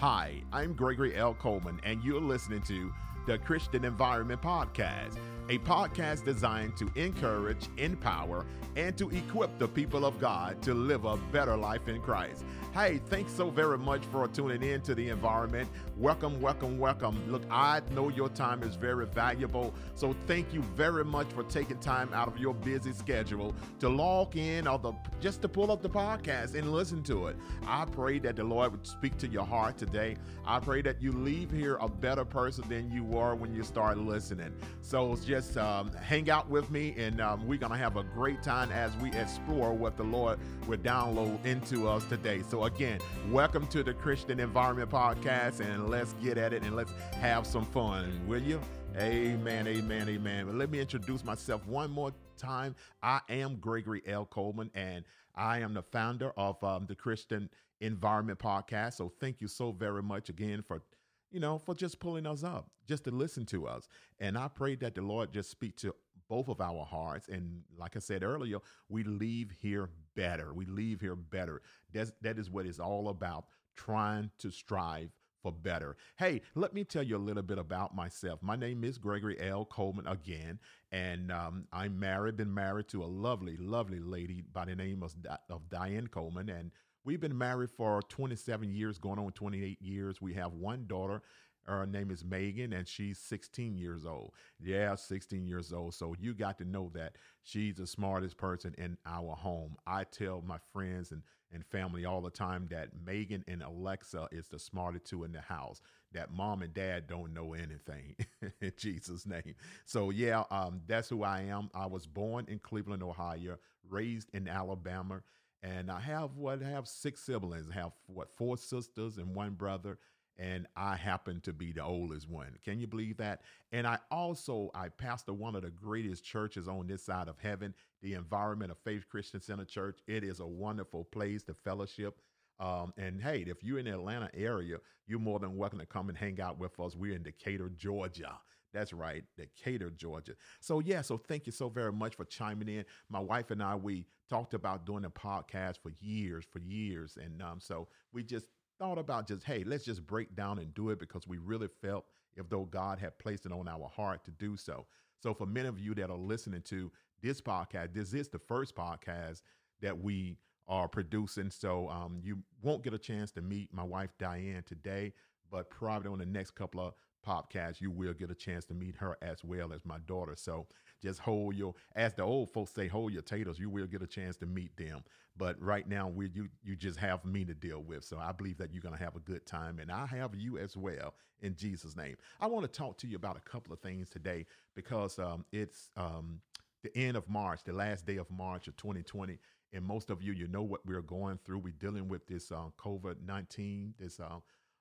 Hi, I'm Gregory L. Coleman, and you're listening to the Christian Environment Podcast, a podcast designed to encourage, empower, and to equip the people of God to live a better life in Christ. Hey, thanks so very much for tuning in to the environment. Welcome, welcome, welcome. Look, I know your time is very valuable, so thank you very much for taking time out of your busy schedule to log in or the just to pull up the podcast and listen to it. I pray that the Lord would speak to your heart today. I pray that you leave here a better person than you were when you start listening. So just um, hang out with me, and um, we're gonna have a great time as we explore what the Lord will download into us today. So again, welcome to the Christian Environment Podcast, and let's get at it and let's have some fun, will you? Amen, amen, amen. But let me introduce myself one more time. I am Gregory L. Coleman, and I am the founder of um, the Christian Environment Podcast. So thank you so very much again for you know, for just pulling us up, just to listen to us. And I pray that the Lord just speak to both of our hearts. And like I said earlier, we leave here better. We leave here better. That's, that is what it's all about, trying to strive for better. Hey, let me tell you a little bit about myself. My name is Gregory L. Coleman again, and um, I'm married, been married to a lovely, lovely lady by the name of, of Diane Coleman. And we've been married for 27 years, going on 28 years. We have one daughter. Her name is Megan, and she's 16 years old. Yeah, 16 years old. So you got to know that she's the smartest person in our home. I tell my friends and and family all the time that Megan and Alexa is the smartest two in the house. That mom and dad don't know anything in Jesus' name. So yeah, um, that's who I am. I was born in Cleveland, Ohio, raised in Alabama, and I have what I have six siblings. I have what four sisters and one brother and I happen to be the oldest one. Can you believe that? And I also I pastor one of the greatest churches on this side of heaven, the Environment of Faith Christian Center Church. It is a wonderful place to fellowship. Um, and hey, if you're in the Atlanta area, you're more than welcome to come and hang out with us. We're in Decatur, Georgia. That's right, Decatur, Georgia. So yeah, so thank you so very much for chiming in. My wife and I, we talked about doing a podcast for years, for years, and um, so we just thought about just, hey, let's just break down and do it because we really felt if though God had placed it on our heart to do so. So for many of you that are listening to this podcast, this is the first podcast that we are producing. So um, you won't get a chance to meet my wife Diane today, but probably on the next couple of podcasts, you will get a chance to meet her as well as my daughter. So just hold your, as the old folks say, hold your taters. You will get a chance to meet them. But right now, we you you just have me to deal with. So I believe that you're going to have a good time, and I have you as well in Jesus' name. I want to talk to you about a couple of things today because um, it's um, the end of March, the last day of March of 2020. And most of you, you know what we're going through. We're dealing with this uh, COVID 19, this uh,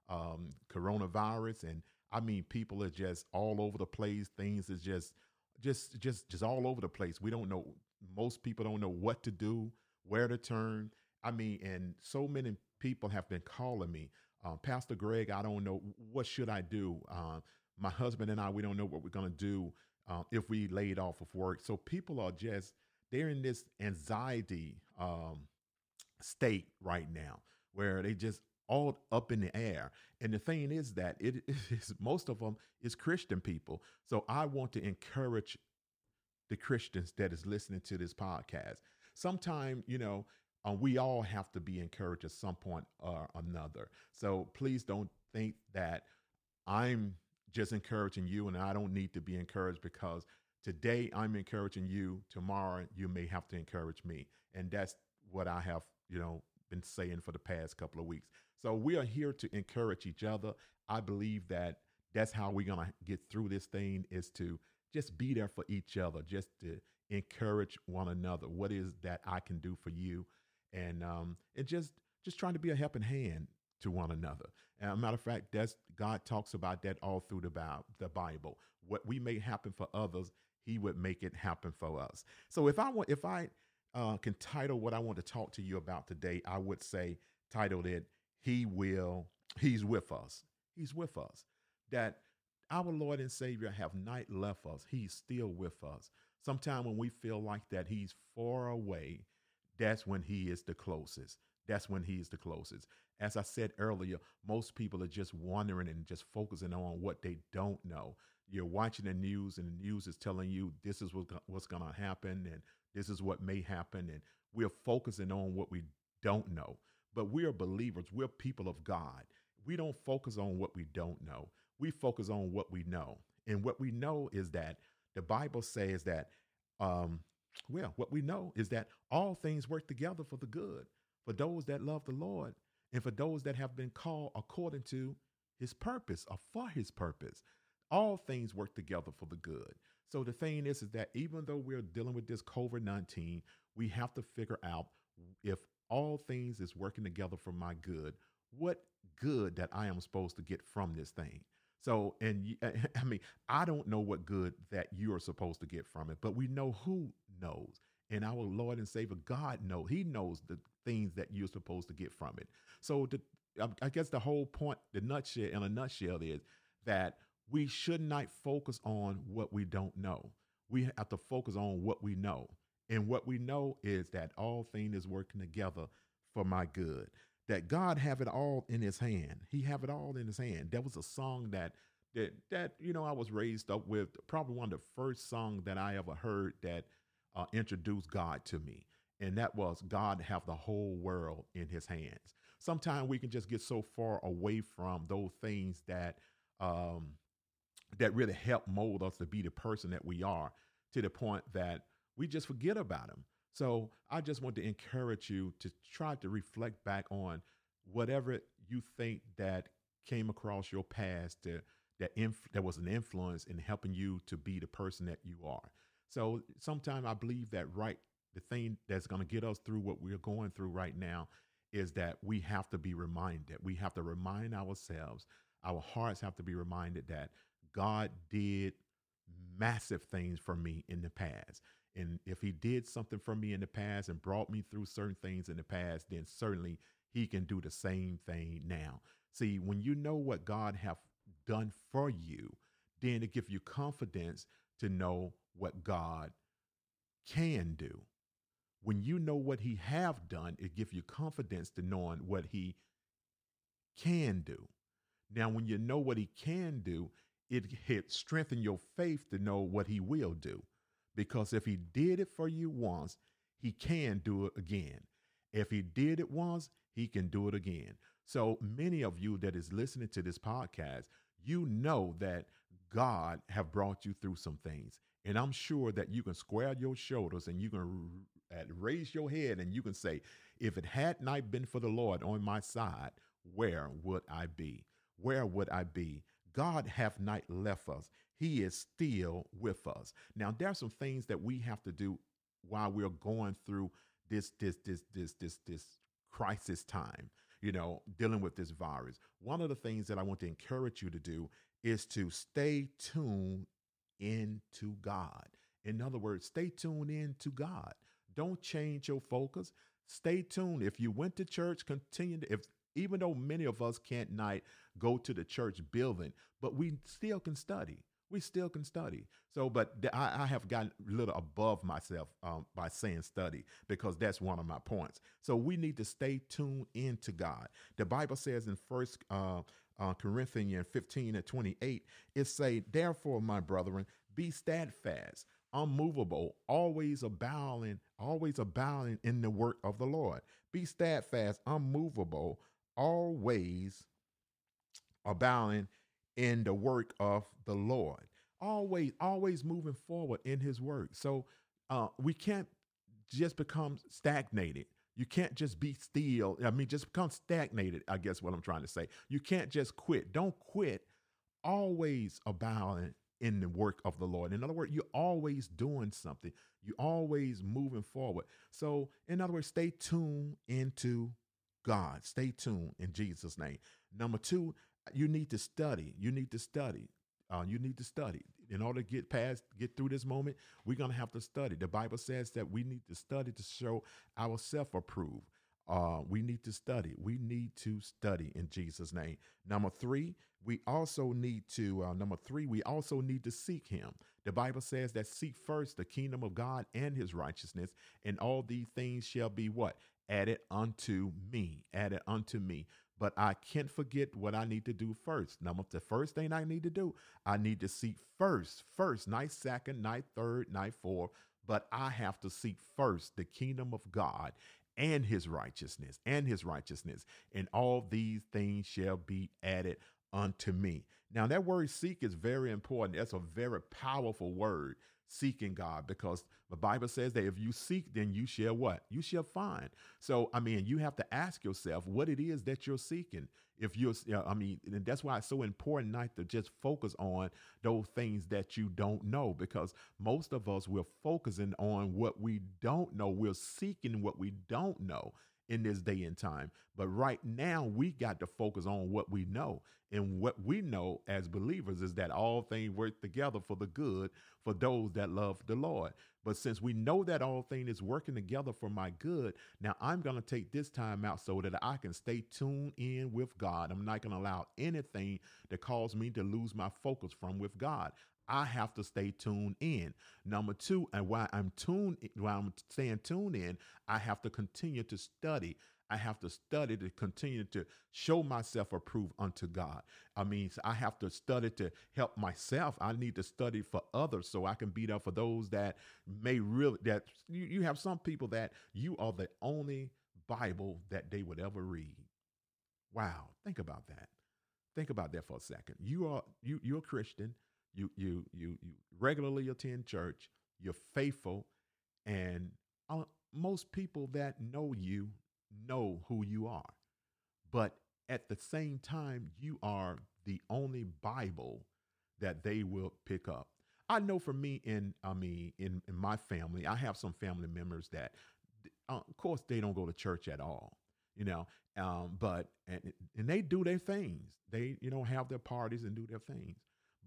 um, coronavirus. And I mean, people are just all over the place. Things is just, just, just, just all over the place. We don't know. Most people don't know what to do where to turn. I mean, and so many people have been calling me, uh, Pastor Greg. I don't know what should I do. Uh, my husband and I, we don't know what we're gonna do uh, if we laid off of work. So people are just they're in this anxiety um, state right now where they just all up in the air. And the thing is that it is most of them is Christian people. So I want to encourage the Christians that is listening to this podcast sometime, you know, uh, we all have to be encouraged at some point or another. So please don't think that I'm just encouraging you and I don't need to be encouraged because today I'm encouraging you. Tomorrow you may have to encourage me. And that's what I have, you know, been saying for the past couple of weeks. So we are here to encourage each other. I believe that that's how we're going to get through this thing is to just be there for each other, just to encourage one another. What is that I can do for you? And um, and just just trying to be a helping hand to one another. And a matter of fact, that's God talks about that all through the. The Bible. What we make happen for others, He would make it happen for us. So if I want, if I uh, can title what I want to talk to you about today, I would say titled it "He will." He's with us. He's with us. That our Lord and Savior have not left us. He's still with us. Sometimes when we feel like that he's far away, that's when he is the closest. that's when he is the closest. As I said earlier, most people are just wondering and just focusing on what they don't know. You're watching the news, and the news is telling you this is what's going to happen, and this is what may happen, and we're focusing on what we don't know. But we are believers. We're people of God. We don't focus on what we don't know. We focus on what we know, and what we know is that the Bible says that. Um, well, what we know is that all things work together for the good for those that love the Lord and for those that have been called according to his purpose or for his purpose. All things work together for the good. So the thing is, is that even though we're dealing with this COVID 19, we have to figure out if all things is working together for my good, what good that I am supposed to get from this thing. So, and I mean, I don't know what good that you are supposed to get from it, but we know who knows. And our Lord and Savior, God knows. He knows the things that you're supposed to get from it. So, the, um, I guess the whole point, the nutshell, in a nutshell, is that we should not focus on what we don't know. We have to focus on what we know. And what we know is that all things is working together for my good. That God have it all in his hand. He have it all in his hand. That was a song that that that you know I was raised up with, probably one of the first songs that I ever heard that uh, introduced God to me. And that was God have the whole world in his hands. Sometimes we can just get so far away from those things that um, that really help mold us to be the person that we are to the point that we just forget about them. So I just want to encourage you to try to reflect back on whatever you think that came across your past to, that inf- that was an influence in helping you to be the person that you are. So sometimes I believe that right, the thing that's going to get us through what we're going through right now is that we have to be reminded. We have to remind ourselves. Our hearts have to be reminded that God did massive things for me in the past. And if he did something for me in the past and brought me through certain things in the past, then certainly he can do the same thing now. See, when you know what God have done for you, then it gives you confidence to know what God can do. When you know what he have done, it gives you confidence to knowing what he can do. Now, when you know what he can do, it, it strengthen your faith to know what he will do. Because if he did it for you once, he can do it again. If he did it once, he can do it again. So many of you that is listening to this podcast, you know that God have brought you through some things. And I'm sure that you can square your shoulders and you can raise your head and you can say, if it had not been for the Lord on my side, where would I be? Where would I be? God have not left us. He is still with us. Now, there are some things that we have to do while we're going through this, this, this, this, this, this crisis time, you know, dealing with this virus. One of the things that I want to encourage you to do is to stay tuned into God. In other words, stay tuned in to God. Don't change your focus. Stay tuned. If you went to church, continue to, if even though many of us can't night go to the church building, but we still can study. We still can study. So, but I, I have gotten a little above myself um, by saying study because that's one of my points. So we need to stay tuned into God. The Bible says in First uh, uh, Corinthians 15 and 28, it say, Therefore, my brethren, be steadfast, unmovable, always abounding, always abounding in the work of the Lord. Be steadfast, unmovable, always abounding in the work of the Lord. Always, always moving forward in his work. So uh, we can't just become stagnated. You can't just be still. I mean, just become stagnated, I guess what I'm trying to say. You can't just quit. Don't quit. Always abounding in the work of the Lord. In other words, you're always doing something. You're always moving forward. So, in other words, stay tuned into God. Stay tuned in Jesus' name. Number two, you need to study. You need to study. Uh, you need to study in order to get past, get through this moment. We're gonna have to study. The Bible says that we need to study to show ourselves approved. Uh, we need to study. We need to study in Jesus' name. Number three, we also need to, uh, number three, we also need to seek him. The Bible says that seek first the kingdom of God and his righteousness, and all these things shall be what? added unto me, added unto me. But I can't forget what I need to do first. Number the first thing I need to do, I need to seek first, first, night second, night third, night four. But I have to seek first the kingdom of God and his righteousness, and his righteousness, and all these things shall be added unto me. Now, that word seek is very important. That's a very powerful word seeking God because the Bible says that if you seek, then you shall what? You shall find. So, I mean, you have to ask yourself what it is that you're seeking. If you're, I mean, and that's why it's so important not to just focus on those things that you don't know because most of us, we're focusing on what we don't know. We're seeking what we don't know in this day and time. But right now, we got to focus on what we know. And what we know as believers is that all things work together for the good for those that love the Lord. But since we know that all things is working together for my good, now I'm going to take this time out so that I can stay tuned in with God. I'm not going to allow anything to cause me to lose my focus from with God. I have to stay tuned in. Number two, and while I'm tuned, while I'm staying tuned in, I have to continue to study. I have to study to continue to show myself approved unto God. I mean, I have to study to help myself. I need to study for others so I can be there for those that may really that you, you have some people that you are the only Bible that they would ever read. Wow, think about that. Think about that for a second. You are you you're a Christian you you you you regularly attend church, you're faithful, and uh, most people that know you know who you are. But at the same time, you are the only Bible that they will pick up. I know for me, in I mean, in, in my family, I have some family members that, uh, of course, they don't go to church at all, you know. Um, but and and they do their things. They you know have their parties and do their things.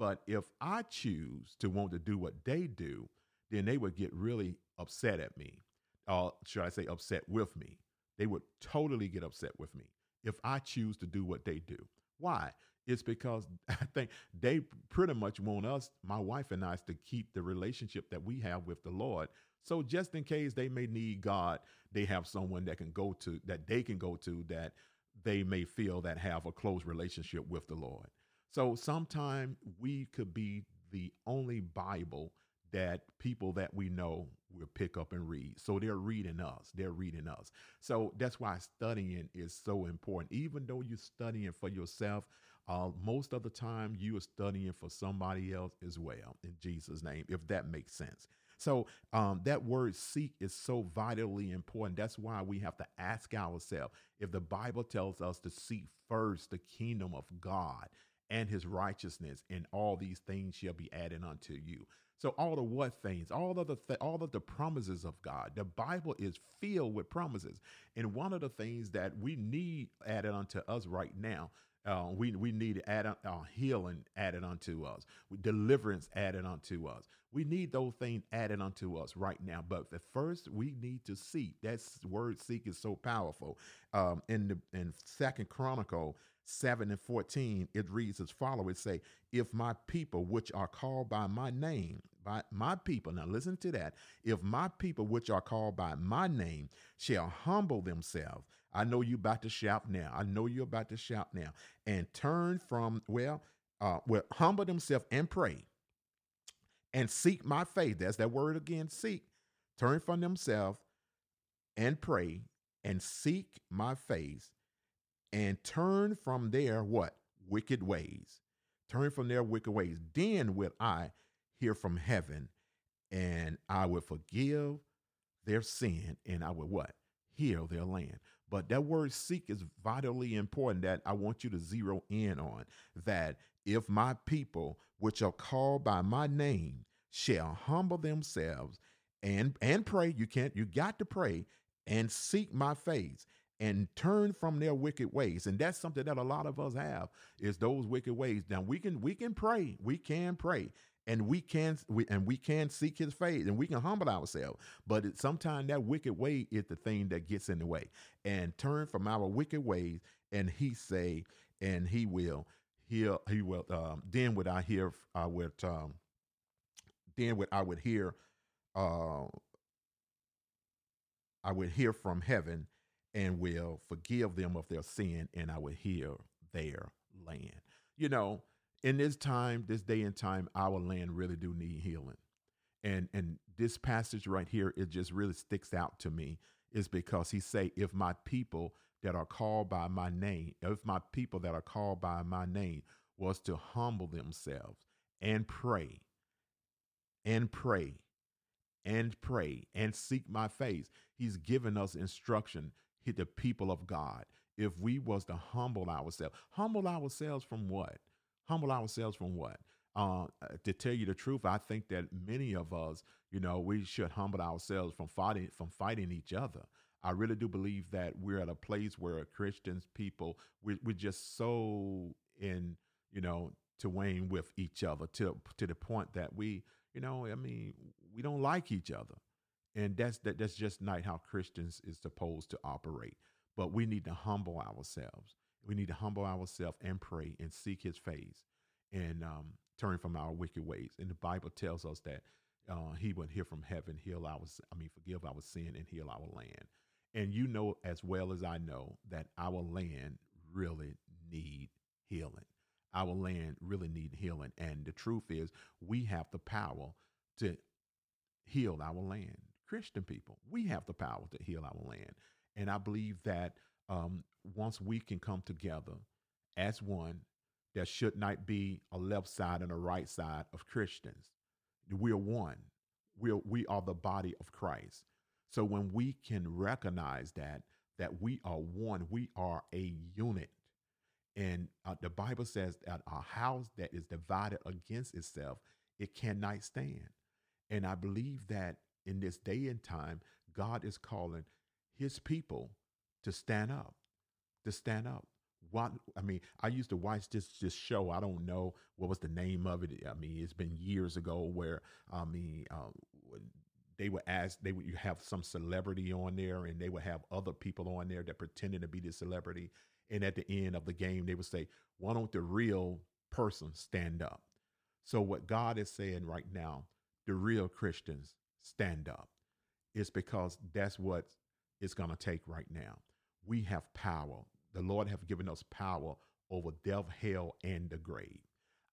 But if I choose to want to do what they do, then they would get really upset at me. Or should I say upset with me? They would totally get upset with me if I choose to do what they do. Why? It's because I think they pretty much want us, my wife and I, to keep the relationship that we have with the Lord. So just in case they may need God, they have someone that can go to that they can go to that they may feel that have a close relationship with the Lord. So sometimes we could be the only Bible that people that we know will pick up and read. So they're reading us. They're reading us. So that's why studying is so important. Even though you're studying for yourself, uh, most of the time you are studying for somebody else as well, in Jesus' name, if that makes sense. So um, that word seek is so vitally important. That's why we have to ask ourselves if the Bible tells us to seek first the kingdom of God and his righteousness, and all these things shall be added unto you. So all the what things, all of the th- all of the promises of God. The Bible is filled with promises, and one of the things that we need added unto us right now. Uh, we we need add uh, healing added unto us, deliverance added unto us. We need those things added unto us right now. But the first, we need to seek. That word "seek" is so powerful. Um, in the in Second Chronicle 7 and 14, it reads as follows. It say, if my people, which are called by my name, by my people, now listen to that. If my people, which are called by my name, shall humble themselves, I know you about to shout now. I know you're about to shout now. And turn from, well, uh, well, humble themselves and pray and seek my faith. That's that word again, seek. Turn from themselves and pray and seek my face and turn from their what? Wicked ways. Turn from their wicked ways. Then will I hear from heaven and I will forgive their sin and I will what? Heal their land. But that word seek is vitally important that I want you to zero in on that if my people, which are called by my name, shall humble themselves and and pray, you can't, you got to pray and seek my face and turn from their wicked ways. And that's something that a lot of us have is those wicked ways. Now we can we can pray. We can pray. And we can we and we can seek his face and we can humble ourselves. But sometimes that wicked way is the thing that gets in the way. And turn from our wicked ways and he say and he will he'll he will um, then would i hear i would um then would i would hear uh i would hear from heaven and will forgive them of their sin, and I will heal their land. You know, in this time, this day and time, our land really do need healing. And and this passage right here, it just really sticks out to me, is because he say, if my people that are called by my name, if my people that are called by my name was to humble themselves and pray and pray and pray and seek my face. He's given us instruction, the people of God. If we was to humble ourselves, humble ourselves from what? Humble ourselves from what? Uh, to tell you the truth, I think that many of us, you know, we should humble ourselves from fighting from fighting each other. I really do believe that we're at a place where Christians, people, we're, we're just so in, you know, to wane with each other to to the point that we, you know, I mean, we don't like each other, and that's that that's just not how Christians is supposed to operate. But we need to humble ourselves. We need to humble ourselves and pray and seek His face and um, turn from our wicked ways. And the Bible tells us that uh, He would hear from heaven, heal our, I mean, forgive our sin and heal our land. And you know as well as I know that our land really need healing. Our land really need healing. And the truth is, we have the power to heal our land. Christian people, we have the power to heal our land. And I believe that um, once we can come together as one, there should not be a left side and a right side of Christians. We're one. We're, we are the body of Christ. So when we can recognize that, that we are one, we are a unit. And uh, the Bible says that a house that is divided against itself, it cannot stand. And I believe that in this day and time, God is calling his people to stand up, to stand up. What I mean, I used to watch this this show. I don't know what was the name of it. I mean, it's been years ago where I mean, uh, they would ask they would you have some celebrity on there, and they would have other people on there that pretended to be the celebrity. And at the end of the game, they would say, "Why don't the real person stand up?" So what God is saying right now, the real Christians stand up. It's because that's what it's going to take right now. We have power. The Lord have given us power over death, hell, and the grave.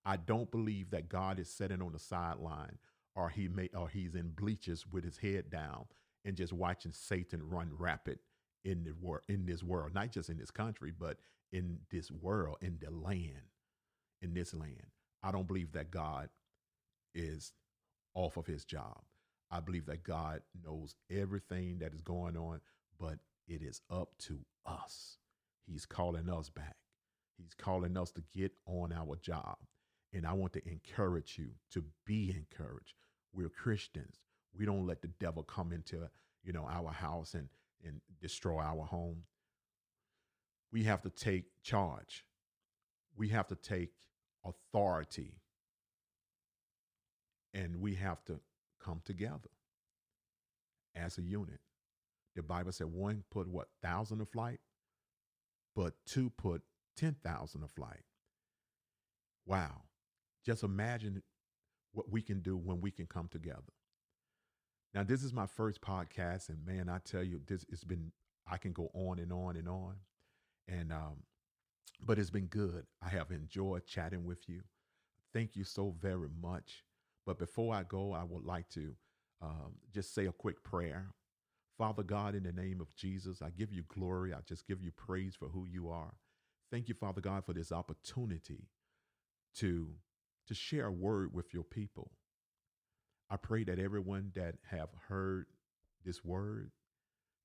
I don't believe that God is sitting on the sideline or he may or he's in bleachers with his head down and just watching Satan run rapid in the world in this world, not just in this country, but in this world, in the land, in this land. I don't believe that God is off of his job. I believe that God knows everything that is going on, but it is up to us. He's calling us back. He's calling us to get on our job. And I want to encourage you to be encouraged. We're Christians. We don't let the devil come into, you know, our house and and destroy our home. We have to take charge. We have to take authority and we have to come together as a unit. The Bible said one put what thousand of flight, but two put ten thousand of flight. Wow. Just imagine what we can do when we can come together. Now, this is my first podcast, and man, I tell you, this it's been I can go on and on and on. And um, but it's been good. I have enjoyed chatting with you. Thank you so very much. But before I go, I would like to um, just say a quick prayer. Father God, in the name of Jesus, I give you glory. I just give you praise for who you are. Thank you, Father God, for this opportunity to, to share a word with your people. I pray that everyone that have heard this word,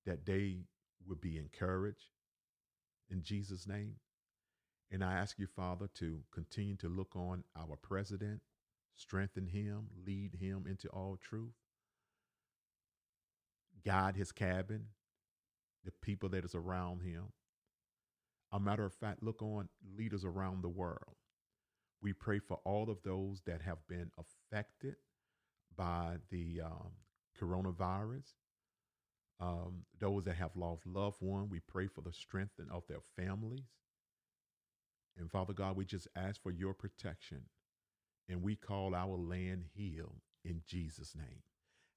that they would be encouraged in Jesus' name. And I ask you, Father, to continue to look on our president, strengthen him, lead him into all truth, guide his cabin, the people that is around him. A matter of fact, look on leaders around the world. We pray for all of those that have been affected by the um, coronavirus. Um, those that have lost loved one, we pray for the strength of their families. And Father God, we just ask for your protection and we call our land healed in Jesus' name.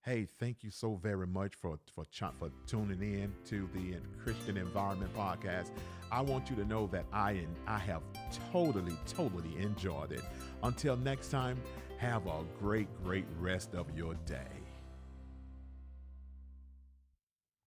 Hey, thank you so very much for for for tuning in to the Christian Environment Podcast. I want you to know that I I have totally totally enjoyed it. Until next time, have a great great rest of your day.